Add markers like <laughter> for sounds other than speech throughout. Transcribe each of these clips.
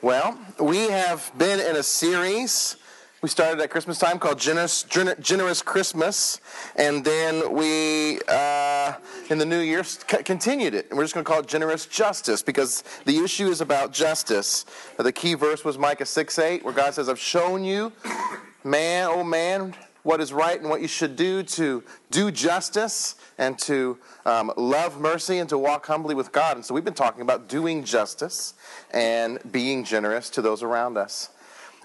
Well, we have been in a series. We started at Christmas time called Generous, Generous Christmas, and then we, uh, in the new year, c- continued it. And we're just going to call it Generous Justice because the issue is about justice. The key verse was Micah 6 8, where God says, I've shown you, man, oh man, what is right and what you should do to do justice and to um, love mercy and to walk humbly with God. And so we've been talking about doing justice and being generous to those around us.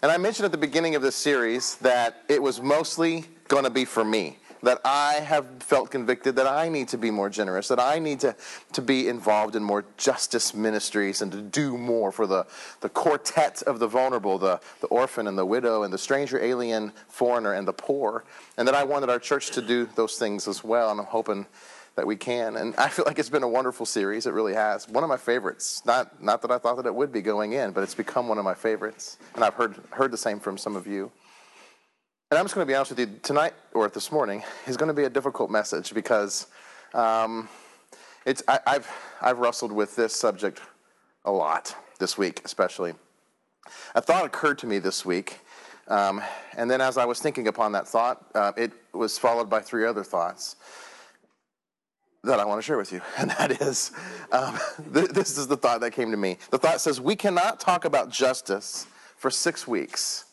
And I mentioned at the beginning of this series that it was mostly going to be for me that I have felt convicted that I need to be more generous, that I need to, to be involved in more justice ministries and to do more for the, the quartet of the vulnerable, the, the orphan and the widow and the stranger, alien, foreigner, and the poor. And that I wanted our church to do those things as well. And I'm hoping that we can. And I feel like it's been a wonderful series. It really has. One of my favorites. Not, not that I thought that it would be going in, but it's become one of my favorites. And I've heard, heard the same from some of you. And I'm just going to be honest with you, tonight or this morning is going to be a difficult message because um, it's, I, have I've wrestled with this subject a lot this week, especially. A thought occurred to me this week, um, and then as I was thinking upon that thought, uh, it was followed by three other thoughts that I want to share with you. <laughs> And that is um, <laughs> th- this is the thought that came to me. The thought says, We cannot talk about justice for six weeks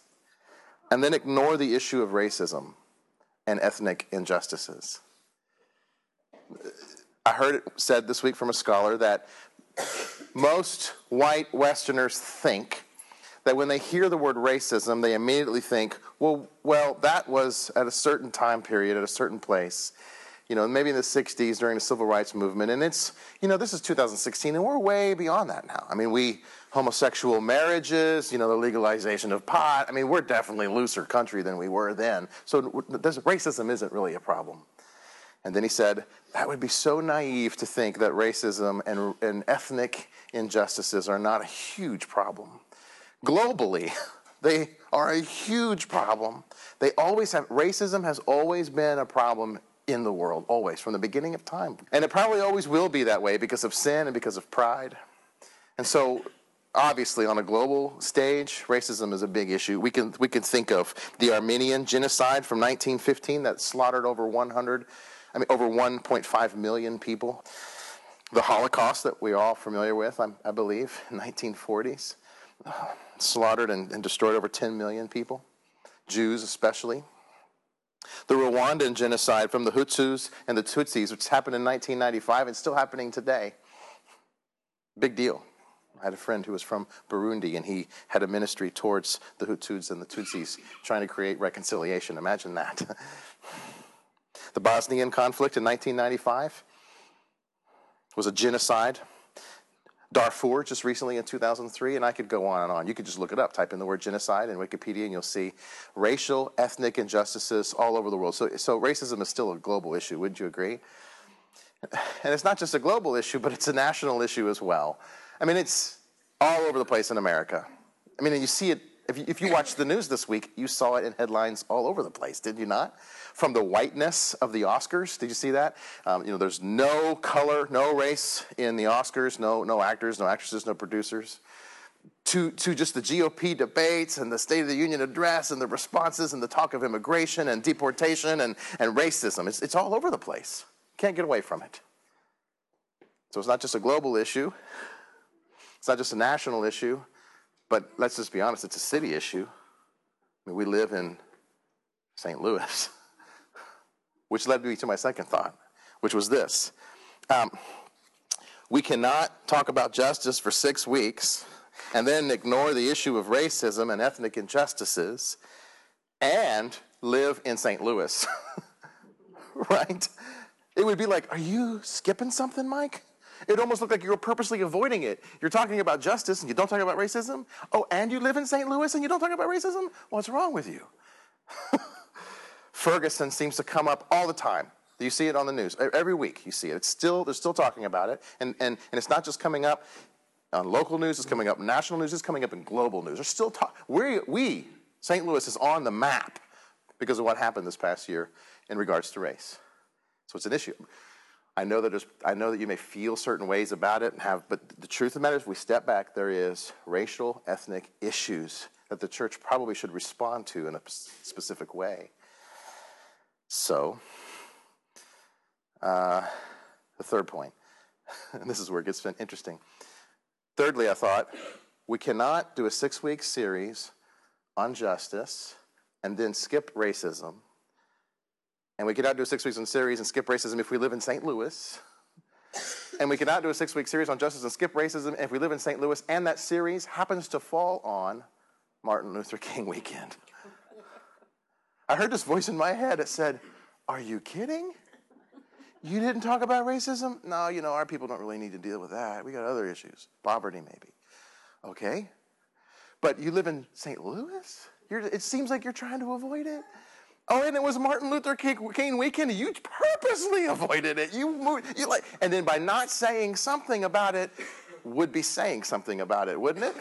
and then ignore the issue of racism and ethnic injustices. I heard it said this week from a scholar that most white Westerners think that when they hear the word racism, they immediately think, well, well, that was at a certain time period, at a certain place, you know, maybe in the 60s during the civil rights movement. And it's, you know, this is 2016, and we're way beyond that now. I mean, we, homosexual marriages, you know, the legalization of pot. I mean, we're definitely a looser country than we were then. So this, racism isn't really a problem. And then he said, that would be so naive to think that racism and, and ethnic injustices are not a huge problem. Globally, <laughs> they are a huge problem. They always have, racism has always been a problem in the world, always, from the beginning of time. And it probably always will be that way because of sin and because of pride. And so obviously on a global stage racism is a big issue we can we can think of the armenian genocide from 1915 that slaughtered over 100 i mean over 1.5 million people the holocaust that we're all familiar with i, I believe in 1940s uh, slaughtered and, and destroyed over 10 million people jews especially the Rwandan genocide from the Hutus and the Tutsis, which happened in 1995 and still happening today. Big deal. I had a friend who was from Burundi, and he had a ministry towards the Hutus and the Tutsis, trying to create reconciliation. Imagine that. <laughs> the Bosnian conflict in 1995 was a genocide. Darfur just recently in 2003, and I could go on and on. You could just look it up, type in the word genocide in Wikipedia, and you'll see racial, ethnic injustices all over the world. So, so racism is still a global issue, wouldn't you agree? <sighs> And it's not just a global issue, but it's a national issue as well. I mean, it's all over the place in America. I mean, you see it, if you, if you watched the news this week, you saw it in headlines all over the place, did you not? From the whiteness of the Oscars, did you see that? Um, you know, there's no color, no race in the Oscars, no, no actors, no actresses, no producers. To, to just the GOP debates and the State of the Union address and the responses and the talk of immigration and deportation and, and racism. It's, it's all over the place. Can't get away from it. So it's not just a global issue, it's not just a national issue, but let's just be honest, it's a city issue. I mean, we live in St. Louis, <laughs> which led me to my second thought, which was this. Um, we cannot talk about justice for six weeks and then ignore the issue of racism and ethnic injustices and live in St. Louis. <laughs> right? It would be like, are you skipping something, Mike? It almost looked like you were purposely avoiding it. You're talking about justice and you don't talk about racism. Oh, and you live in St. Louis and you don't talk about racism? What's wrong with you? <laughs> Ferguson seems to come up all the time. You see it on the news every week. You see it. It's still they're still talking about it, and and and it's not just coming up on local news. It's coming up national news. It's coming up in global news. They're still talk. We we St. Louis is on the map because of what happened this past year in regards to race. So it's an issue. I know that I know that you may feel certain ways about it and have, but the truth of the matter is, if we step back, there is racial, ethnic issues that the church probably should respond to in a specific way. So, uh, the third point, and <laughs> this is where it gets interesting. Thirdly, I thought we cannot do a six week series on justice and then skip racism. And we cannot do a six weeks on series and skip racism if we live in St. Louis. and we cannot do a six week series on justice and skip racism if we live in St. Louis and that series happens to fall on Martin Luther King weekend. I heard this voice in my head that said, Are you kidding? You didn't talk about racism? No, you know, our people don't really need to deal with that. We got other issues. Poverty, maybe. Okay. But you live in St. Louis? You're, it seems like you're trying to avoid it. Oh, and it was Martin Luther King weekend. You purposely avoided it. You moved, you like, and then by not saying something about it, would be saying something about it, wouldn't it?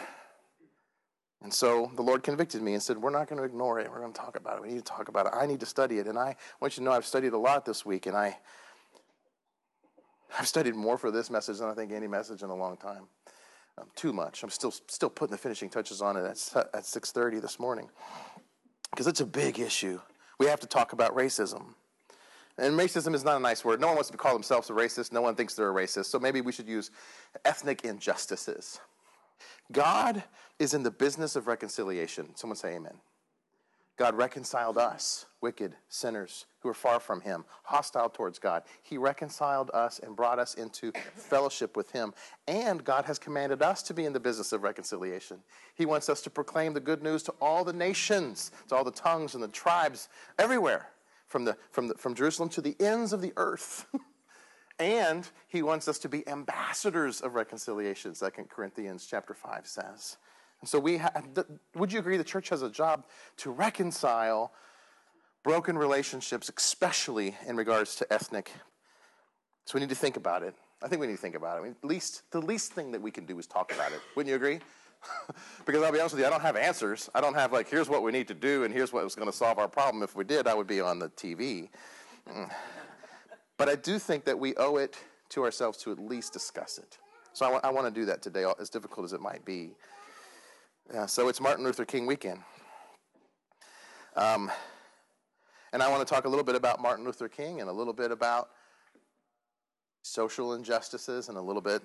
And so the Lord convicted me and said, We're not going to ignore it. We're going to talk about it. We need to talk about it. I need to study it. And I want you to know I've studied a lot this week, and I, I've studied more for this message than I think any message in a long time. Um, too much. I'm still still putting the finishing touches on it at, at 6:30 this morning because it's a big issue. We have to talk about racism. And racism is not a nice word. No one wants to call themselves a racist. No one thinks they're a racist. So maybe we should use ethnic injustices. God is in the business of reconciliation. Someone say amen. God reconciled us, wicked sinners who are far from Him, hostile towards God. He reconciled us and brought us into fellowship with Him. And God has commanded us to be in the business of reconciliation. He wants us to proclaim the good news to all the nations, to all the tongues and the tribes, everywhere, from, the, from, the, from Jerusalem to the ends of the earth. <laughs> and He wants us to be ambassadors of reconciliation, 2 Corinthians chapter 5 says. And so we ha- would you agree the church has a job to reconcile broken relationships, especially in regards to ethnic? So we need to think about it. I think we need to think about it. I mean, least, the least thing that we can do is talk about it. Wouldn't you agree? <laughs> because I'll be honest with you, I don't have answers. I don't have like, here's what we need to do, and here's what was going to solve our problem. If we did, I would be on the TV. But I do think that we owe it to ourselves to at least discuss it. So I, I want to do that today, as difficult as it might be. Yeah, so it's Martin Luther King weekend. Um, and I want to talk a little bit about Martin Luther King and a little bit about social injustices and a little bit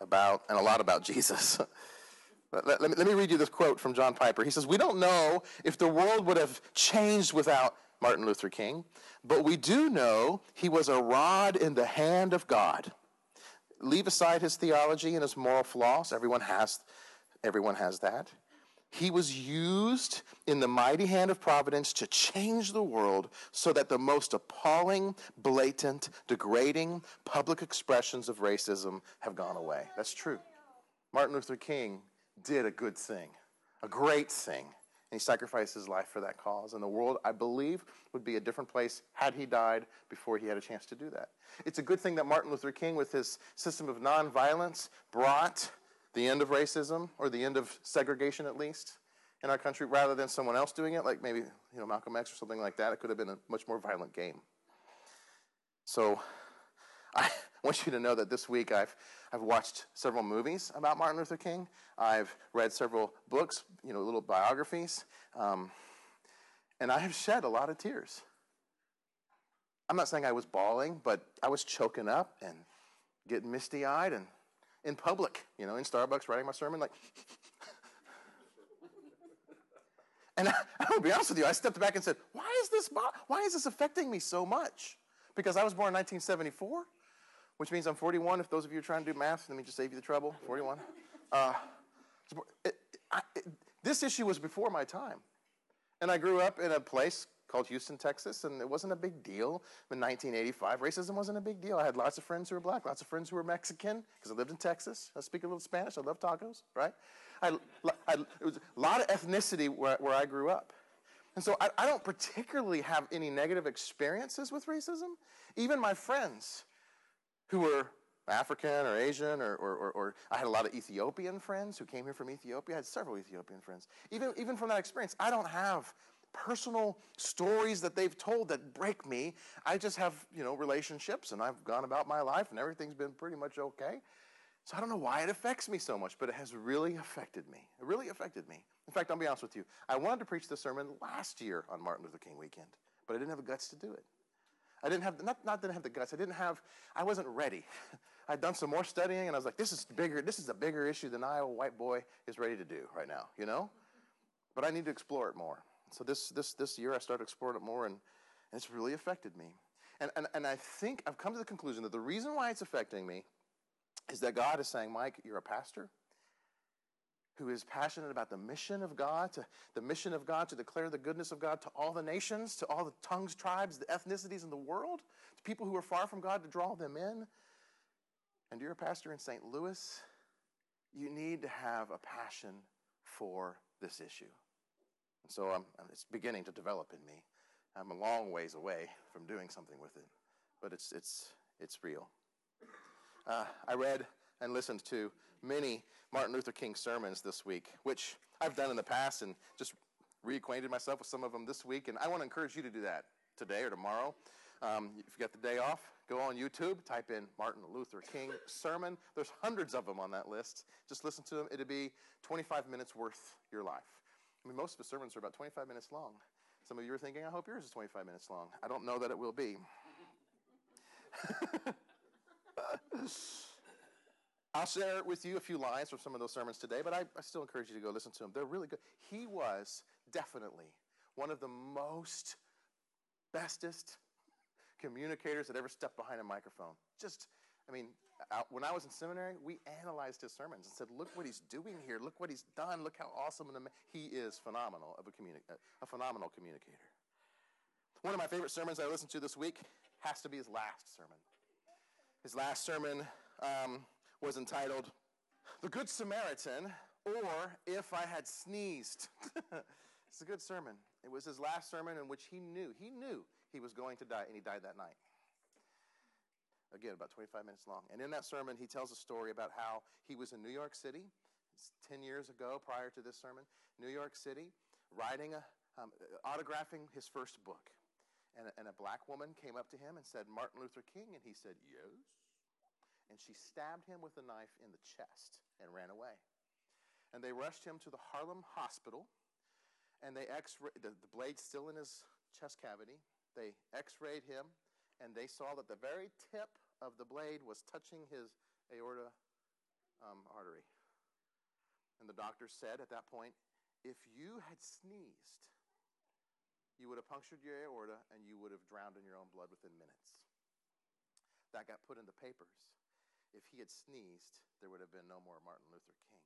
about, and a lot about Jesus. <laughs> let, let, me, let me read you this quote from John Piper. He says, We don't know if the world would have changed without Martin Luther King, but we do know he was a rod in the hand of God. Leave aside his theology and his moral flaws. Everyone has, everyone has that. He was used in the mighty hand of providence to change the world so that the most appalling, blatant, degrading public expressions of racism have gone away. That's true. Martin Luther King did a good thing, a great thing. And he sacrificed his life for that cause. And the world, I believe, would be a different place had he died before he had a chance to do that. It's a good thing that Martin Luther King, with his system of nonviolence, brought the end of racism or the end of segregation at least in our country rather than someone else doing it, like maybe you know Malcolm X or something like that. It could have been a much more violent game. So I <laughs> want you to know that this week I've I've watched several movies about Martin Luther King. I've read several books, you know, little biographies, um, and I have shed a lot of tears. I'm not saying I was bawling, but I was choking up and getting misty eyed and in public, you know, in Starbucks, writing my sermon, like. and I, will be honest with you, I stepped back and said, "Why is this? Why is this affecting me so much?" Because I was born in 1974, which means I'm 41. If those of you are trying to do math, let me just save you the trouble. 41. Uh, it, I, it, this issue was before my time, and I grew up in a place called Houston, Texas, and it wasn't a big deal in 1985. Racism wasn't a big deal. I had lots of friends who were black, lots of friends who were Mexican, because I lived in Texas. I speak a little Spanish. I love tacos, right? I, I, it was a lot of ethnicity where, where I grew up. And so I, I don't particularly have any negative experiences with racism. Even my friends who were African or Asian, or, or, or, or, I had a lot of Ethiopian friends who came here from Ethiopia. I had several Ethiopian friends. Even, even from that experience, I don't have personal stories that they've told that break me. I just have, you know, relationships and I've gone about my life and everything's been pretty much okay. So I don't know why it affects me so much, but it has really affected me. It really affected me. In fact, I'll be honest with you. I wanted to preach this sermon last year on Martin Luther King weekend, but I didn't have the guts to do it. I didn't have, not, not didn't have the guts, I didn't have, I wasn't ready. <laughs> I'd done some more studying and I was like, this is bigger, this is a bigger issue than I, a white boy, is ready to do right now, you know? But I need to explore it more. So this, this, this year I started exploring it more and, and it's really affected me. And, and, and I think I've come to the conclusion that the reason why it's affecting me is that God is saying, Mike, you're a pastor who is passionate about the mission of God, to the mission of God to declare the goodness of God to all the nations, to all the tongues, tribes, the ethnicities in the world, to people who are far from God to draw them in. And you're a pastor in St. Louis, you need to have a passion for this issue. And so I'm, it's beginning to develop in me. I'm a long ways away from doing something with it, but it's, it's, it's real. Uh, I read and listened to many Martin Luther King sermons this week, which I've done in the past and just reacquainted myself with some of them this week. And I want to encourage you to do that today or tomorrow. Um, if you got the day off, go on YouTube, type in Martin Luther King sermon. There's hundreds of them on that list. Just listen to them. It'll be 25 minutes worth your life. I mean, most of the sermons are about 25 minutes long. Some of you are thinking, I hope yours is 25 minutes long. I don't know that it will be. <laughs> I'll share with you a few lines from some of those sermons today, but I, I, still encourage you to go listen to them. They're really good. He was definitely one of the most bestest communicators that ever stepped behind a microphone. Just, I mean, when I was in seminary, we analyzed his sermons and said, look what he's doing here. Look what he's done. Look how awesome amazing. He is phenomenal of a, communi- a phenomenal communicator. One of my favorite sermons I listened to this week has to be his last sermon. His last sermon um, was entitled The Good Samaritan or If I Had Sneezed. <laughs> it's a good sermon. It was his last sermon in which he knew, he knew he was going to die, and he died that night. Again, about 25 minutes long. And in that sermon, he tells a story about how he was in New York City 10 years ago, prior to this sermon, New York City, writing, a, um, autographing his first book. And a, and a black woman came up to him and said, Martin Luther King? And he said, Yes. And she stabbed him with a knife in the chest and ran away. And they rushed him to the Harlem hospital, and they x the, the blade still in his chest cavity. They x rayed him, and they saw that the very tip of the blade was touching his aorta um, artery. And the doctor said at that point, if you had sneezed, you would have punctured your aorta and you would have drowned in your own blood within minutes. That got put in the papers. If he had sneezed, there would have been no more Martin Luther King.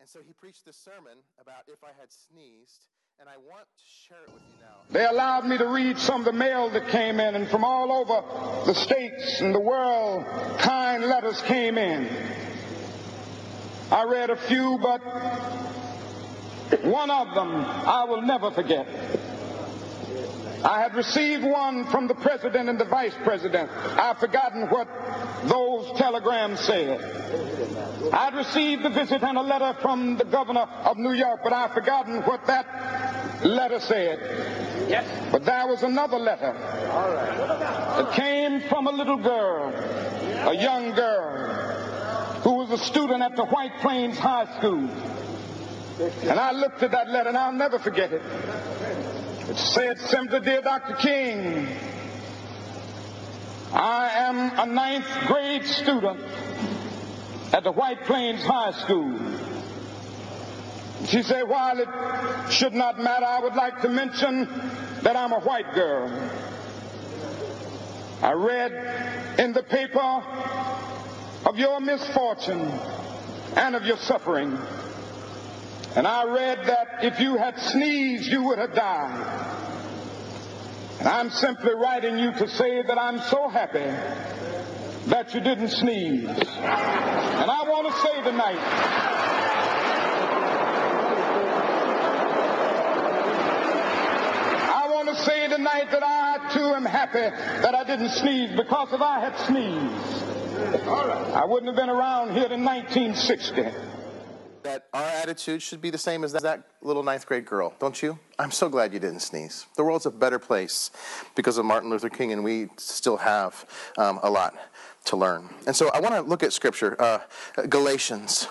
And so he preached this sermon about if I had sneezed, and I want to share it with you now. They allowed me to read some of the mail that came in, and from all over the states and the world, kind letters came in. I read a few, but one of them I will never forget. I had received one from the president and the vice president. I've forgotten what those telegrams said. I'd received a visit and a letter from the governor of New York, but I've forgotten what that letter said. Yes. But there was another letter. It came from a little girl, a young girl, who was a student at the White Plains High School. And I looked at that letter and I'll never forget it. It said simply, Dear Dr. King, I am a ninth grade student at the White Plains High School. She said, while it should not matter, I would like to mention that I'm a white girl. I read in the paper of your misfortune and of your suffering. And I read that if you had sneezed, you would have died. And I'm simply writing you to say that I'm so happy that you didn't sneeze. And I want to say tonight, I want to say tonight that I too am happy that I didn't sneeze because if I had sneezed, I wouldn't have been around here in 1960. that our attitude should be the same as that little ninth grade girl, don't you? I'm so glad you didn't sneeze. The world's a better place because of Martin Luther King, and we still have um, a lot to learn. And so I want to look at scripture, uh, Galatians.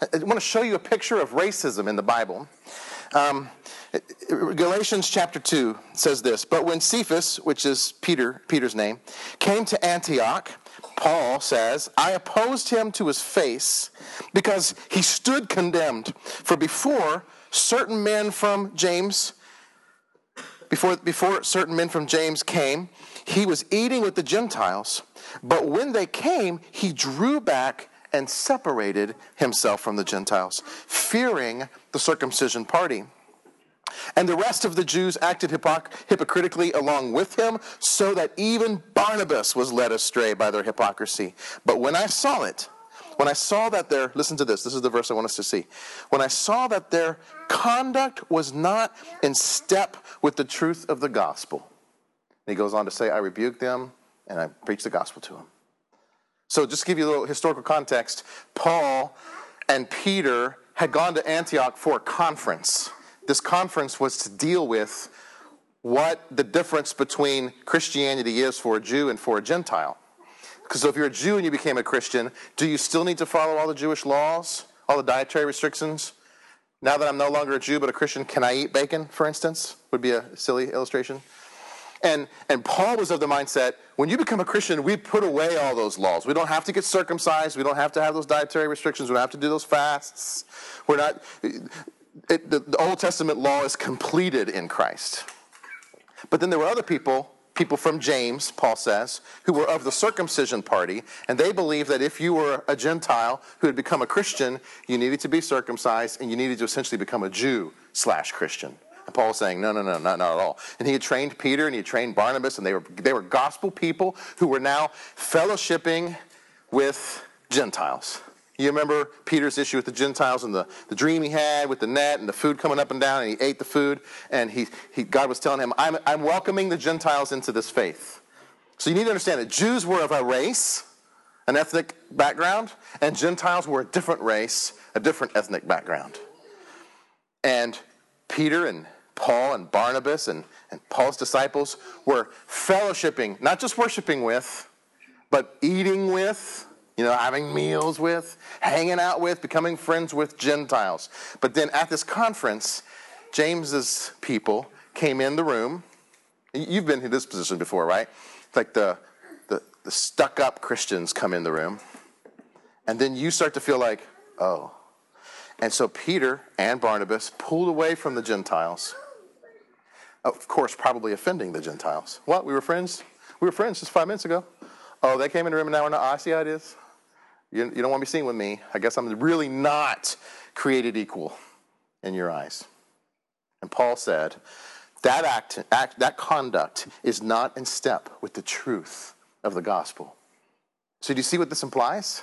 I want to show you a picture of racism in the Bible. Um, Galatians chapter 2 says this But when Cephas, which is Peter, Peter's name, came to Antioch, Paul says, I opposed him to his face because he stood condemned. For before certain men from James, before, before certain men from James came, he was eating with the Gentiles. But when they came, he drew back and separated himself from the Gentiles, fearing the circumcision party. And the rest of the Jews acted hypoc- hypocritically along with him, so that even Barnabas was led astray by their hypocrisy. But when I saw it, when I saw that their, listen to this, this is the verse I want us to see. When I saw that their conduct was not in step with the truth of the gospel, and he goes on to say, I rebuked them and I preached the gospel to them. So, just to give you a little historical context, Paul and Peter had gone to Antioch for a conference this conference was to deal with what the difference between Christianity is for a Jew and for a Gentile. Because if you're a Jew and you became a Christian, do you still need to follow all the Jewish laws, all the dietary restrictions? Now that I'm no longer a Jew but a Christian, can I eat bacon, for instance? Would be a silly illustration. And, and Paul was of the mindset when you become a Christian, we put away all those laws. We don't have to get circumcised. We don't have to have those dietary restrictions. We don't have to do those fasts. We're not, it, the, the Old Testament law is completed in Christ. But then there were other people people from James, Paul says, who were of the circumcision party, and they believed that if you were a Gentile who had become a Christian, you needed to be circumcised and you needed to essentially become a Jew slash Christian. And Paul was saying, no, no, no, not, not at all. And he had trained Peter and he had trained Barnabas, and they were, they were gospel people who were now fellowshipping with Gentiles. You remember Peter's issue with the Gentiles and the, the dream he had with the net and the food coming up and down, and he ate the food, and he, he, God was telling him, I'm, I'm welcoming the Gentiles into this faith. So you need to understand that Jews were of a race, an ethnic background, and Gentiles were a different race, a different ethnic background. And Peter and Paul and Barnabas and, and Paul's disciples were fellowshipping, not just worshiping with, but eating with, you know, having meals with, hanging out with, becoming friends with Gentiles. But then at this conference, James's people came in the room. You've been in this position before, right? It's Like the, the, the stuck up Christians come in the room. And then you start to feel like, oh. And so Peter and Barnabas pulled away from the Gentiles. Of course, probably offending the Gentiles. What? We were friends? We were friends just five minutes ago. Oh, they came in the room and now we're not. Oh, I see how it is. You, you don't want to be seen with me. I guess I'm really not created equal in your eyes. And Paul said, that act, act, that conduct is not in step with the truth of the gospel. So, do you see what this implies?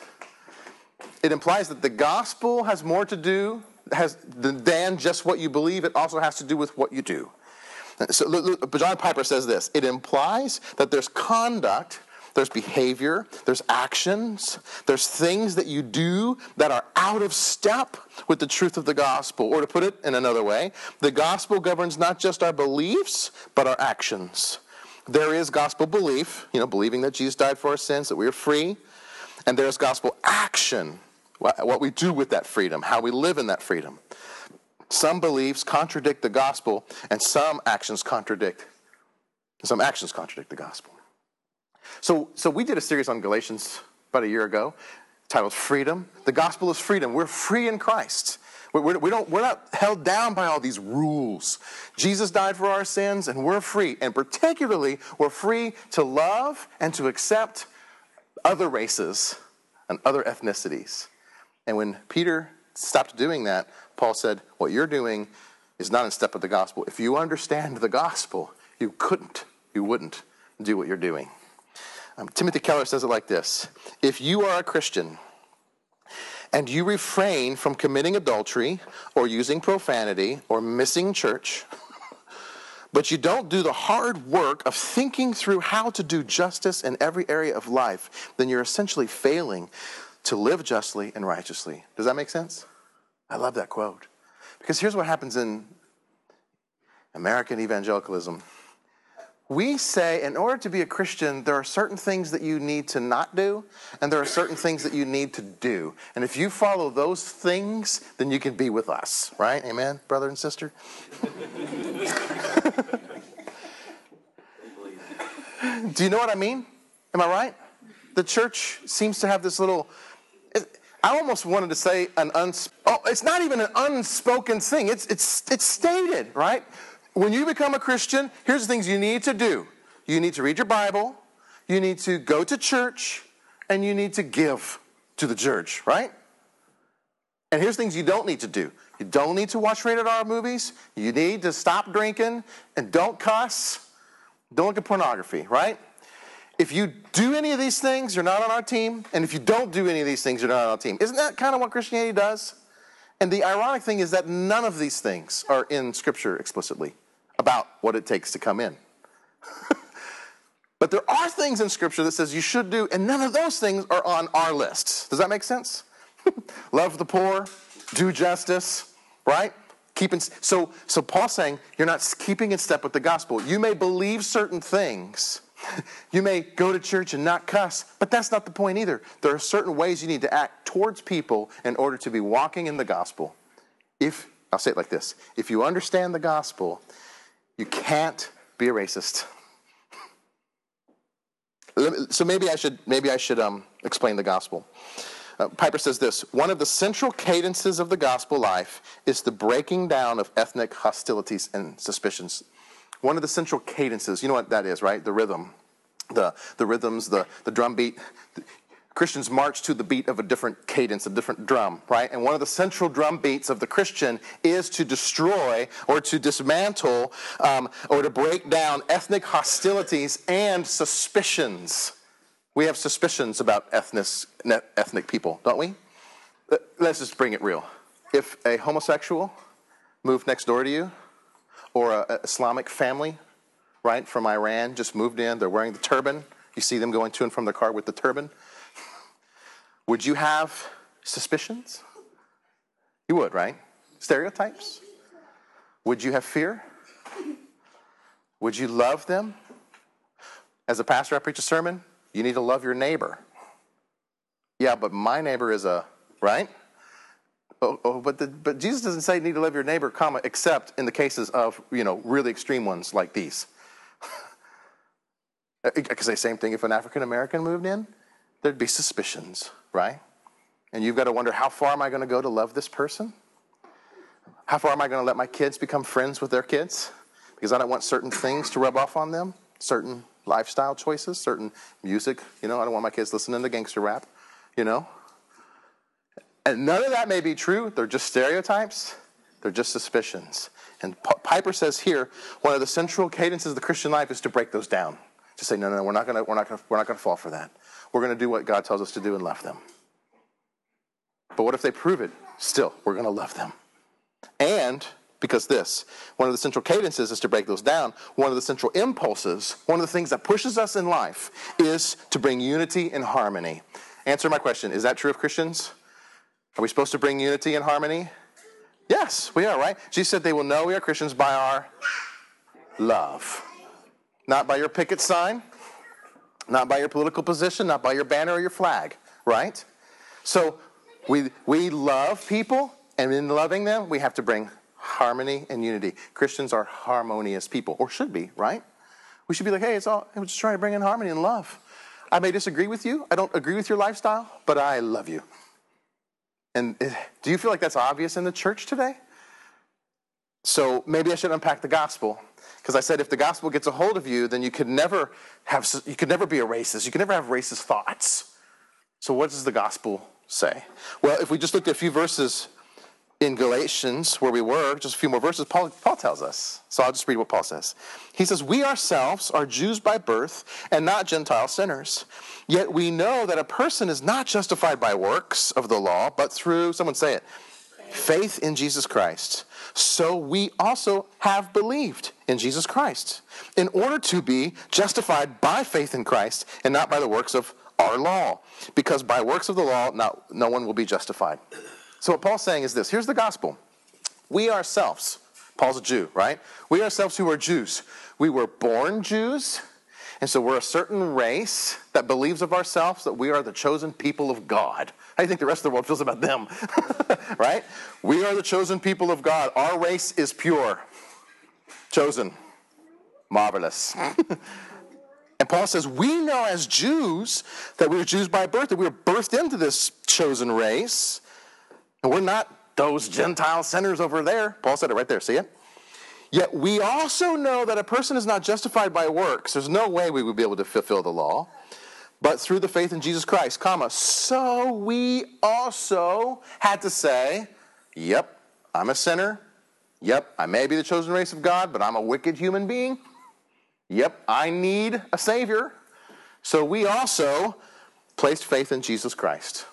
It implies that the gospel has more to do has, than just what you believe. It also has to do with what you do. So, John Piper says this it implies that there's conduct there's behavior, there's actions, there's things that you do that are out of step with the truth of the gospel. Or to put it in another way, the gospel governs not just our beliefs, but our actions. There is gospel belief, you know, believing that Jesus died for our sins, that we are free. And there's gospel action, what we do with that freedom, how we live in that freedom. Some beliefs contradict the gospel, and some actions contradict. Some actions contradict the gospel. So, so we did a series on Galatians about a year ago titled Freedom. The gospel is freedom. We're free in Christ. We're, we don't, we're not held down by all these rules. Jesus died for our sins, and we're free. And particularly, we're free to love and to accept other races and other ethnicities. And when Peter stopped doing that, Paul said, What you're doing is not in step with the gospel. If you understand the gospel, you couldn't, you wouldn't do what you're doing. Um, Timothy Keller says it like this If you are a Christian and you refrain from committing adultery or using profanity or missing church, <laughs> but you don't do the hard work of thinking through how to do justice in every area of life, then you're essentially failing to live justly and righteously. Does that make sense? I love that quote. Because here's what happens in American evangelicalism. We say, in order to be a Christian, there are certain things that you need to not do, and there are certain things that you need to do. And if you follow those things, then you can be with us, right? Amen, brother and sister? <laughs> do you know what I mean? Am I right? The church seems to have this little. I almost wanted to say an uns. Oh, it's not even an unspoken thing. It's it's it's stated, right? when you become a Christian, here's the things you need to do you need to read your Bible, you need to go to church, and you need to give to the church, right? And here's things you don't need to do. You don't need to watch rated R movies. You need to stop drinking and don't cuss. Don't look at pornography, right? If you do any of these things, you're not on our team. And if you don't do any of these things, you're not on our team. Isn't that kind of what Christianity does? And the ironic thing is that none of these things are in Scripture explicitly about what it takes to come in. <laughs> but there are things in Scripture that says you should do, and none of those things are on our list. Does that make sense? <laughs> Love the poor, do justice, right? Keeping so so Paul's saying you're not keeping in step with the gospel. You may believe certain things. <laughs> You may go to church and not cuss, but that's not the point either. There are certain ways you need to act towards people in order to be walking in the gospel. If I'll say it like this, if you understand the gospel, you can't be a racist. <laughs> So maybe I should maybe I should um, explain the gospel. Uh, Piper says this one of the central cadences of the gospel life is the breaking down of ethnic hostilities and suspicions. One of the central cadences, you know what that is, right? The rhythm, the, the rhythms, the, the drum beat. Christians march to the beat of a different cadence, a different drum, right? And one of the central drum beats of the Christian is to destroy or to dismantle um, or to break down ethnic hostilities and suspicions. We have suspicions about ethnic, ethnic people, don't we? Let's just bring it real. If a homosexual moved next door to you, or an Islamic family, right, from Iran just moved in, they're wearing the turban, you see them going to and from their car with the turban <laughs> would you have suspicions? You would, right? Stereotypes? Would you have fear? Would you love them? As a pastor, I preach a sermon. You need to love your neighbor. Yeah, but my neighbor is a, right? Oh, oh, but, the, but Jesus doesn't say you need to love your neighbor, comma, except in the cases of, you know, really extreme ones like these. <laughs> Uh, I could say same thing if an African American moved in there'd be suspicions, right? And you've got to wonder how far am I going to go to love this person? How far am I going to let my kids become friends with their kids? Because I don't want certain things to rub off on them, certain lifestyle choices, certain music. You know, I don't want my kids listening to gangster rap, you know? And none of that may be true. They're just stereotypes, they're just suspicions. And Piper says here, one of the central cadences of the Christian life is to break those down. To say, no, no, we're not going to, we're not going to, we're not going to fall for that. We're going to do what God tells us to do and love them. But what if they prove it? Still, we're going to love them. And because this, one of the central cadences is to break those down. One of the central impulses, one of the things that pushes us in life is to bring unity and harmony. Answer my question Is that true of Christians? Are we supposed to bring unity and harmony? Yes, we are, right? Jesus said they will know we are Christians by our love, not by your picket sign, not by your political position, not by your banner or your flag, right? So we, we love people, and in loving them, we have to bring harmony and unity. Christians are harmonious people, or should be, right? We should be like, hey, it's all, I'm just trying to bring in harmony and love. I may disagree with you. I don't agree with your lifestyle, but I love you. And eh, do you feel like that's obvious in the church today? So maybe I should unpack the gospel because I said if the gospel gets a hold of you, then you could never have you could never be a racist. You could never have racist thoughts. So what does the gospel say? Well, if we just looked at a few verses in Galatians, where we were, just a few more verses, Paul, Paul tells us. So I'll just read what Paul says. He says, We ourselves are Jews by birth and not Gentile sinners. Yet we know that a person is not justified by works of the law, but through, someone say it, faith in Jesus Christ so we also have believed in Jesus Christ, in order to be justified by faith in Christ and not by the works of our law. Because by works of the law, not, no one will be justified. So, what Paul's saying is this here's the gospel. We ourselves, Paul's a Jew, right? We ourselves who are Jews, we were born Jews, and so we're a certain race that believes of ourselves that we are the chosen people of God. How do you think the rest of the world feels about them? <laughs> right? We are the chosen people of God. Our race is pure, chosen, marvelous. <laughs> And Paul says, We know as Jews that we are Jews by birth, that we were birthed into this chosen race. And we're not those Gentile sinners over there. Paul said it right there. See it? Yet we also know that a person is not justified by works. There's no way we would be able to fulfill the law, but through the faith in Jesus Christ, comma. So we also had to say, Yep, I'm a sinner. Yep, I may be the chosen race of God, but I'm a wicked human being. Yep, I need a Savior. So we also placed faith in Jesus Christ.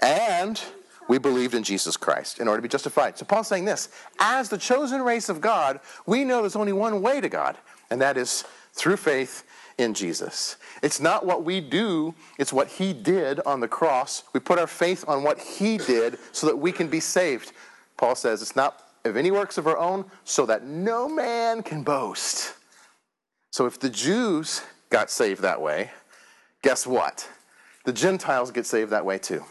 And we believed in Jesus Christ in order to be justified. So Paul's saying this as the chosen race of God, we know there's only one way to God, and that is through faith in Jesus. It's not what we do, it's what He did on the cross. We put our faith on what He did so that we can be saved. Paul says it's not of any works of our own, so that no man can boast. So if the Jews got saved that way, guess what? The Gentiles get saved that way too.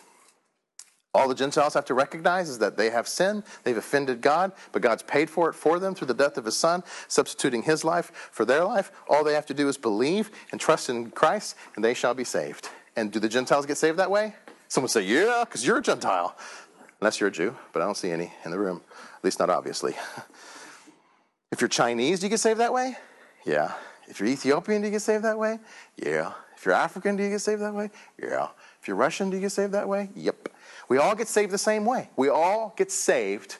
All the Gentiles have to recognize is that they have sinned, they've offended God, but God's paid for it for them through the death of His Son, substituting His life for their life. All they have to do is believe and trust in Christ, and they shall be saved. And do the Gentiles get saved that way? Someone say, Yeah, because you're a Gentile. Unless you're a Jew, but I don't see any in the room, at least not obviously. <laughs> If you're Chinese, do you get saved that way? Yeah. If you're Ethiopian, do you get saved that way? Yeah. If you're African, do you get saved that way? Yeah. If you're Russian, do you get saved that way? Yep. We all get saved the same way. We all get saved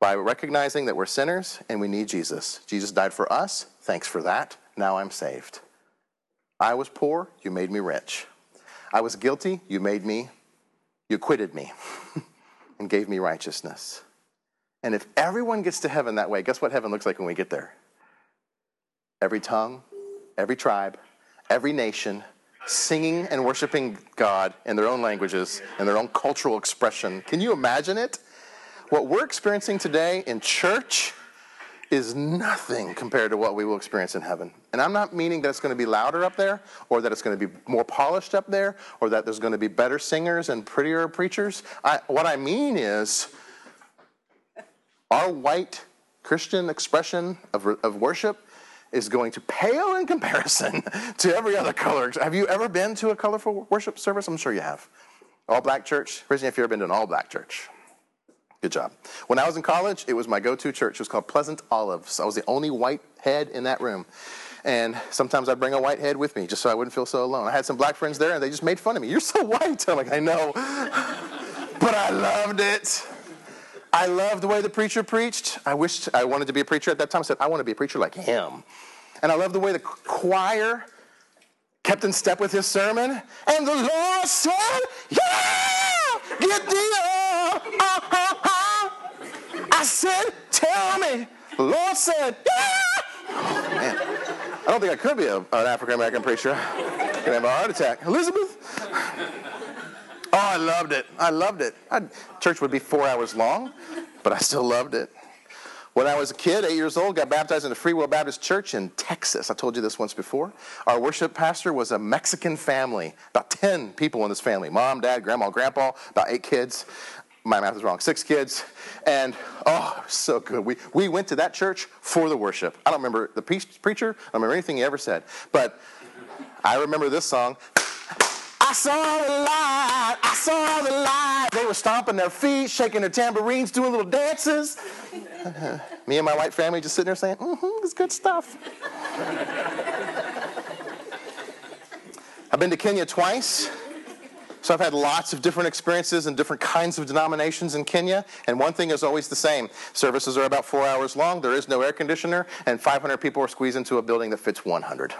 by recognizing that we're sinners and we need Jesus. Jesus died for us. Thanks for that. Now I'm saved. I was poor, you made me rich. I was guilty, you made me, you acquitted me <laughs> and gave me righteousness. And if everyone gets to heaven that way, guess what heaven looks like when we get there? every tongue, every tribe, every nation, singing and worshiping God in their own languages and their own cultural expression. Can you imagine it? What we're experiencing today in church is nothing compared to what we will experience in heaven. And I'm not meaning that it's going to be louder up there, or that it's going to be more polished up there, or that there's going to be better singers and prettier preachers. I, what I mean is, our white Christian expression of, of worship is going to pale in comparison <laughs> to every other color. Have you ever been to a colorful worship service? I'm sure you have. All black church? Raise if you've ever been to an all black church. Good job. When I was in college, it was my go to church. It was called Pleasant Olives. I was the only white head in that room. And sometimes I'd bring a white head with me just so I wouldn't feel so alone. I had some black friends there and they just made fun of me. You're so white. I'm like, I know. <laughs> but I loved it. I loved the way the preacher preached. I wished I wanted to be a preacher at that time. I said, I want to be a preacher like him. And I loved the way the choir kept in step with his sermon. And the Lord said, Yeah, get the uh, uh, uh, uh. I said, Tell me. The Lord said, Yeah. Oh, man. I don't think I could be a, an African American preacher. I'm gonna have a heart attack. Elizabeth? I loved it. I loved it. I'd, church would be four hours long, but I still loved it. When I was a kid, eight years old, got baptized in the Free Will Baptist Church in Texas. I told you this once before. Our worship pastor was a Mexican family, about 10 people in this family mom, dad, grandma, grandpa, about eight kids. My math is wrong, six kids. And oh, so good. We, we went to that church for the worship. I don't remember the preacher, I don't remember anything he ever said. But I remember this song I saw the light. I saw the light. They were stomping their feet, shaking their tambourines, doing little dances. <laughs> Me and my white family just sitting there saying, mm-hmm, it's good stuff. I've been to Kenya twice. So I've had lots of different experiences and different kinds of denominations in Kenya, and one thing is always the same. Services are about four hours long, there is no air conditioner, and 500 people are squeezed into a building that fits 100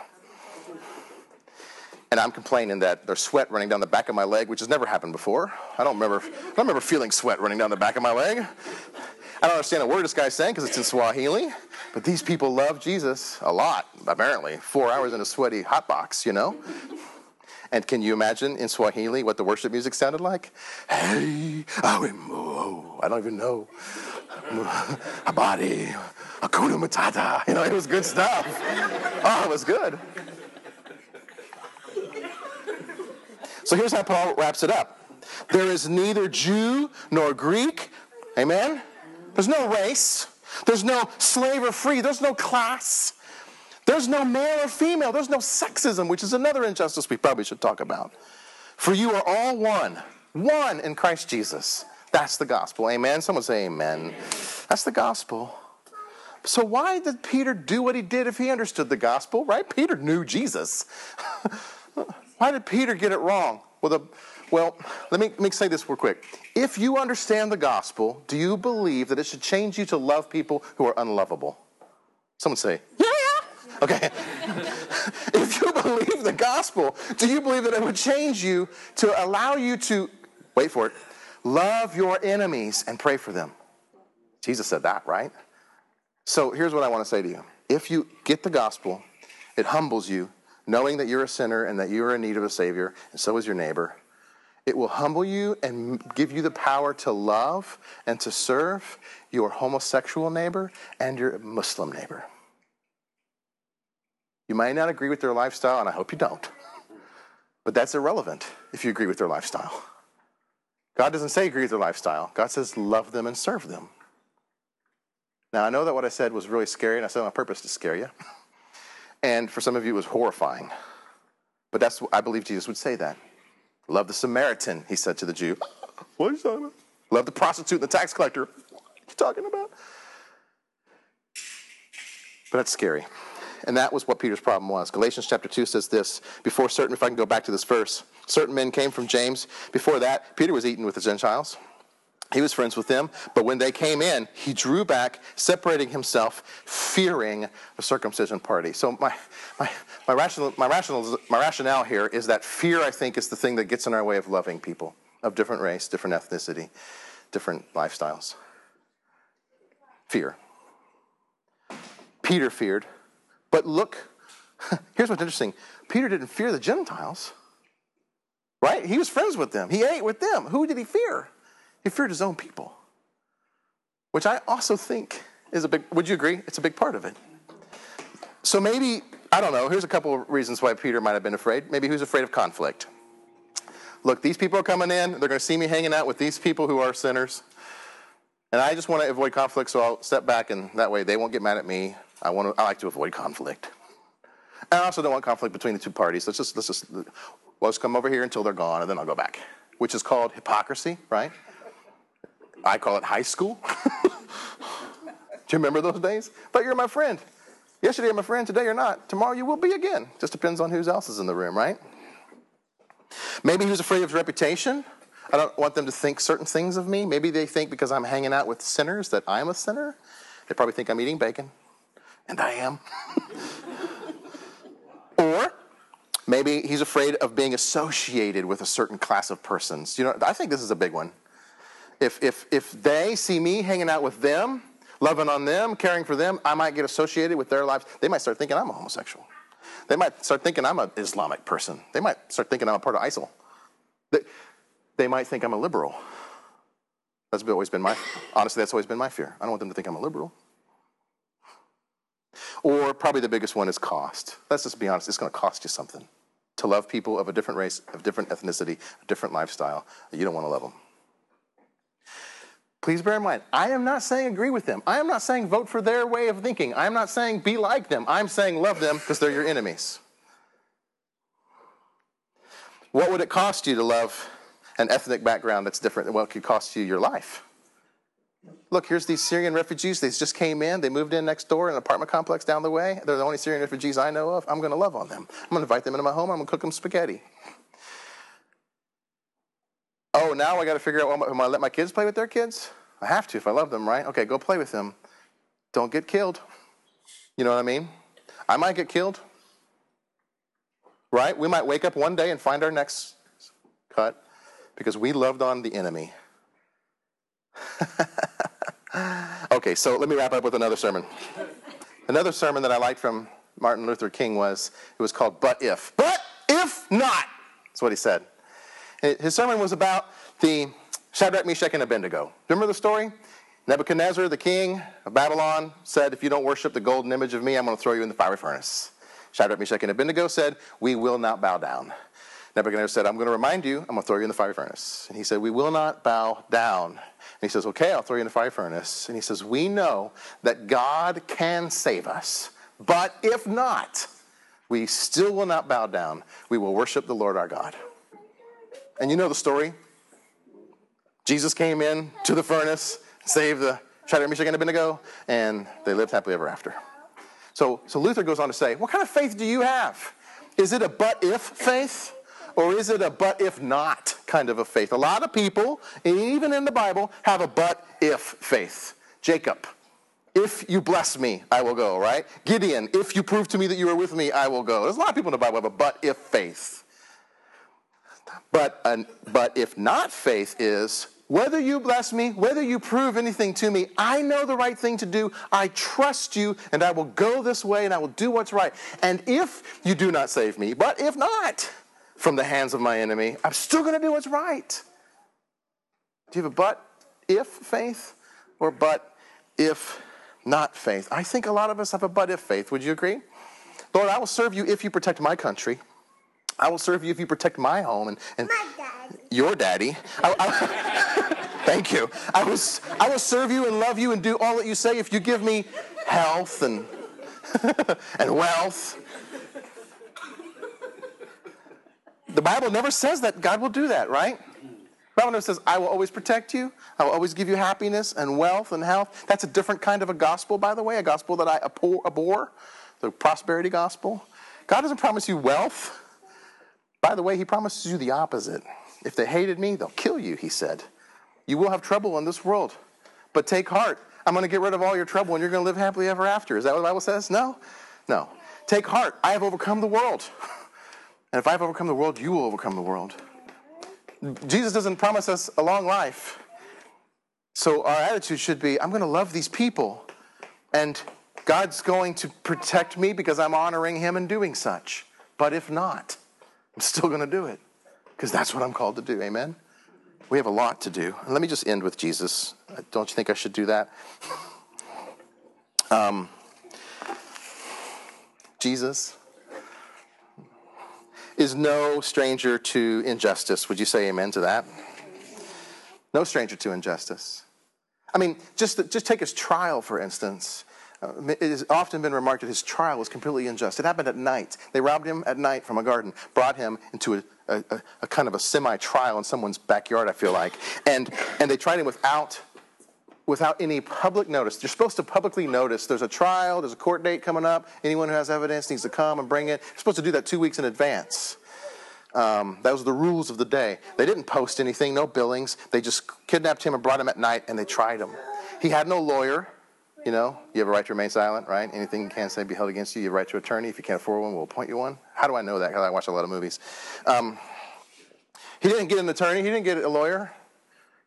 and I'm complaining that there's sweat running down the back of my leg, which has never happened before. I don't remember, I don't remember feeling sweat running down the back of my leg. I don't understand a word this guy's saying because it's in Swahili, but these people love Jesus a lot, apparently. Four hours in a sweaty hot box, you know? And can you imagine in Swahili what the worship music sounded like? Hey, I don't even know. Habari, Hakuna Matata. You know, it was good stuff. Oh, it was good. So here's how Paul wraps it up there is neither Jew nor Greek. Amen? There's no race. There's no slave or free. There's no class. There's no male or female. There's no sexism, which is another injustice we probably should talk about. For you are all one, one in Christ Jesus. That's the gospel. Amen. Someone say amen. That's the gospel. So why did Peter do what he did if he understood the gospel, right? Peter knew Jesus. <laughs> why did Peter get it wrong? Well, the, well let, me, let me say this real quick. If you understand the gospel, do you believe that it should change you to love people who are unlovable? Someone say, yeah. Okay. <laughs> if you believe the gospel, do you believe that it would change you to allow you to, wait for it, love your enemies and pray for them? Jesus said that, right? So here's what I want to say to you. If you get the gospel, it humbles you, knowing that you're a sinner and that you are in need of a Savior, and so is your neighbor. It will humble you and give you the power to love and to serve your homosexual neighbor and your Muslim neighbor. You might not agree with their lifestyle, and I hope you don't. But that's irrelevant if you agree with their lifestyle. God doesn't say agree with their lifestyle, God says love them and serve them. Now, I know that what I said was really scary, and I said on purpose to scare you. <laughs> And for some of you, it was horrifying. But that's I believe Jesus would say that. Love the Samaritan, he said to the Jew. What are you talking about? Love the prostitute and the tax collector. What are you talking about? But that's scary. And that was what Peter's problem was. Galatians chapter 2 says this before certain, if I can go back to this verse, certain men came from James. Before that, Peter was eating with the Gentiles. He was friends with them, but when they came in, he drew back, separating himself, fearing the circumcision party. So my, my, my, rational, my, rational, my rationale here is that fear, I think, is the thing that gets in our way of loving people of different race, different ethnicity, different lifestyles. Fear. Peter feared, but look, <laughs> here's what's interesting. Peter didn't fear the Gentiles, right? He was friends with them. He ate with them. Who did he fear? He feared his own people, which I also think is a big, would you agree? It's a big part of it. So maybe, I don't know, here's a couple of reasons why Peter might have been afraid. Maybe he was afraid of conflict. Look, these people are coming in, they're going to see me hanging out with these people who are sinners. And I just want to avoid conflict, so I'll step back, and that way they won't get mad at me. I want to, I like to avoid conflict. And I also don't want conflict between the two parties. Let's just, let's just, let's come over here until they're gone, and then I'll go back, which is called hypocrisy, right? I call it high school. <laughs> Do you remember those days? But you're my friend. Yesterday you're my friend, today you're not. Tomorrow you will be again. Just depends on who else is in the room, right? Maybe he was afraid of his reputation. I don't want them to think certain things of me. Maybe they think because I'm hanging out with sinners that I'm a sinner. They probably think I'm eating bacon, and I am. <laughs> or maybe he's afraid of being associated with a certain class of persons. You know, I think this is a big one if, if, if they see me hanging out with them, loving on them, caring for them, I might get associated with their lives. They might start thinking I'm a homosexual. They might start thinking I'm an Islamic person. They might start thinking I'm a part of ISIL. They, they might think I'm a liberal. That's always been my, honestly, that's always been my fear. I don't want them to think I'm a liberal. Or probably the biggest one is cost. Let's just be honest, it's going to cost you something to love people of a different race, of different ethnicity, a different lifestyle. You don't want to love them. Please bear in mind, I am not saying agree with them. I am not saying vote for their way of thinking. I am not saying be like them. I'm saying love them because they're your enemies. What would it cost you to love an ethnic background that's different than what could cost you your life? Look, here's these Syrian refugees. They just came in. They moved in next door in an apartment complex down the way. They're the only Syrian refugees I know of. I'm going to love on them. I'm going to invite them into my home. I'm going to cook them spaghetti. Oh, now I got to figure out, am I let my kids play with their kids? I have to if I love them, right? Okay, go play with them. Don't get killed. You know what I mean? I might get killed. Right? We might wake up one day and find our necks cut because we loved on the enemy. <laughs> okay, so let me wrap up with another sermon. Another sermon that I liked from Martin Luther King was it was called But If. But if not. That's what he said. His sermon was about the Shadrach, Meshach, and Abednego. Remember the story? Nebuchadnezzar, the king of Babylon, said, If you don't worship the golden image of me, I'm going to throw you in the fiery furnace. Shadrach, Meshach, and Abednego said, We will not bow down. Nebuchadnezzar said, I'm going to remind you, I'm going to throw you in the fiery furnace. And he said, We will not bow down. And he says, Okay, I'll throw you in the fiery furnace. And he says, We know that God can save us, but if not, we still will not bow down. We will worship the Lord our God. And you know the story. Jesus came in to the furnace, saved the Shadrach, Meshach, and Abednego, and they lived happily ever after. So, so Luther goes on to say, What kind of faith do you have? Is it a but if faith? Or is it a but if not kind of a faith? A lot of people, even in the Bible, have a but if faith. Jacob, if you bless me, I will go, right? Gideon, if you prove to me that you are with me, I will go. There's a lot of people in the Bible have a but if faith. But, uh, but if not faith is, whether you bless me, whether you prove anything to me, I know the right thing to do. I trust you, and I will go this way, and I will do what's right. And if you do not save me, but if not, from the hands of my enemy, I'm still going to do what's right. Do you have a but if faith or but if not faith? I think a lot of us have a but if faith. Would you agree? Lord, I will serve you if you protect my country. I will serve you if you protect my home and, and daddy. your daddy. I, I, <laughs> thank you. I will, I will serve you and love you and do all that you say if you give me health and, <laughs> and wealth The Bible never says that God will do that, right? The Bible never says, I will always protect you. I will always give you happiness and wealth and health. That's a different kind of a gospel, by the way, a gospel that I abhor, the prosperity gospel. God doesn't promise you wealth. By the way, He promises you the opposite. If they hated me, they'll kill you, He said. You will have trouble in this world, but take heart. I'm going to get rid of all your trouble and you're going to live happily ever after. Is that what the Bible says? No? No. Take heart. I have overcome the world. <laughs> And if I've overcome the world, you will overcome the world. Jesus doesn't promise us a long life. So our attitude should be I'm going to love these people, and God's going to protect me because I'm honoring Him and doing such. But if not, I'm still going to do it because that's what I'm called to do. Amen? We have a lot to do. Let me just end with Jesus. Don't you think I should do that? Um, Jesus is no stranger to injustice. Would you say amen to that? No stranger to injustice. I mean, just, just take his trial, for instance. Uh, it has often been remarked that his trial was completely unjust. It happened at night. They robbed him at night from a garden, brought him into a, a, a kind of a semi trial in someone's backyard, I feel like. And, and they tried him without without any public notice. You're supposed to publicly notice there's a trial, there's a court date coming up. Anyone who has evidence needs to come and bring it. You're supposed to do that two weeks in advance. Um, that was the rules of the day. They didn't post anything, no billings. They just kidnapped him and brought him at night and they tried him. He had no lawyer. You know, you have a right to remain silent, right? Anything you can't say be held against you. You have a right to an attorney. If you can't afford one, we'll appoint you one. How do I know that? Because I watch a lot of movies. Um, he didn't get an attorney. He didn't get a lawyer.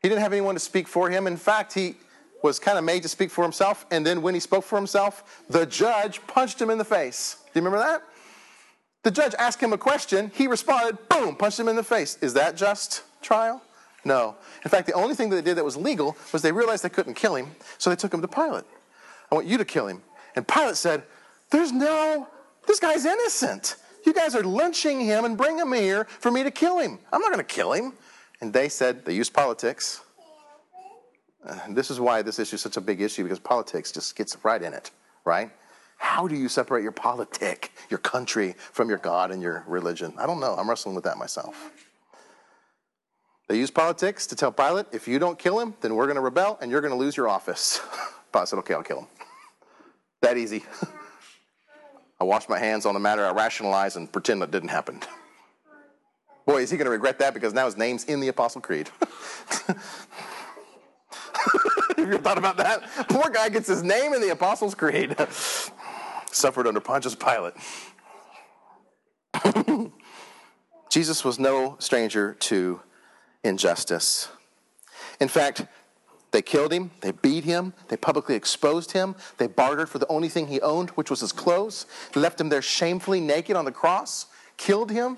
He didn't have anyone to speak for him. In fact, he, was kind of made to speak for himself, and then when he spoke for himself, the judge punched him in the face. Do you remember that? The judge asked him a question, he responded, boom, punched him in the face. Is that just trial? No. In fact, the only thing that they did that was legal was they realized they couldn't kill him, so they took him to Pilate. I want you to kill him. And Pilate said, There's no, this guy's innocent. You guys are lynching him and bring him here for me to kill him. I'm not going to kill him. And they said, they used politics. This is why this issue is such a big issue because politics just gets right in it, right? How do you separate your politic, your country, from your God and your religion? I don't know. I'm wrestling with that myself. They use politics to tell Pilate, if you don't kill him, then we're going to rebel and you're going to lose your office. <laughs> Pilate said, okay, I'll kill him. That easy. <laughs> I wash my hands on the matter, I rationalize and pretend that didn't happen. Boy, is he going to regret that because now his name's in the Apostle Creed. <laughs> Have you ever thought about that? Poor guy gets his name in the Apostles' Creed. <laughs> Suffered under Pontius Pilate. Jesus was no stranger to injustice. In fact, they killed him, they beat him, they publicly exposed him, they bartered for the only thing he owned, which was his clothes, they left him there shamefully naked on the cross, killed him.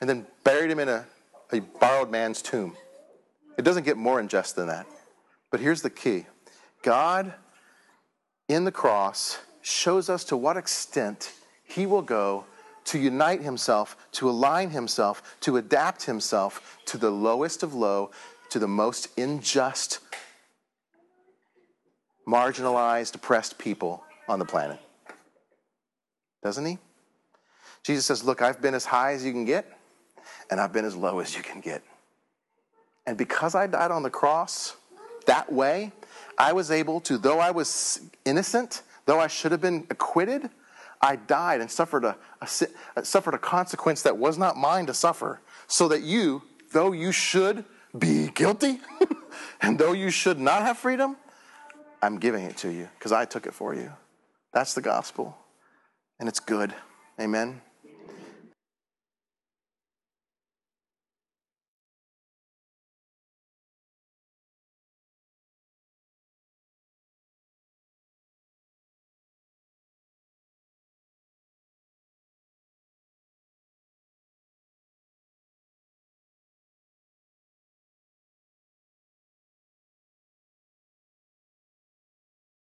and then buried him in a, a borrowed man's tomb. It doesn't get more unjust than that. But here's the key God in the cross shows us to what extent he will go to unite himself, to align himself, to adapt himself to the lowest of low, to the most unjust, marginalized, oppressed people on the planet. Doesn't he? Jesus says, Look, I've been as high as you can get, and I've been as low as you can get. And because I died on the cross that way, I was able to, though I was innocent, though I should have been acquitted, I died and suffered a, a, uh, suffered a consequence that was not mine to suffer, so that you, though you should be guilty, <laughs> and though you should not have freedom, I'm giving it to you because I took it for you. That's the gospel, and it's good. Amen.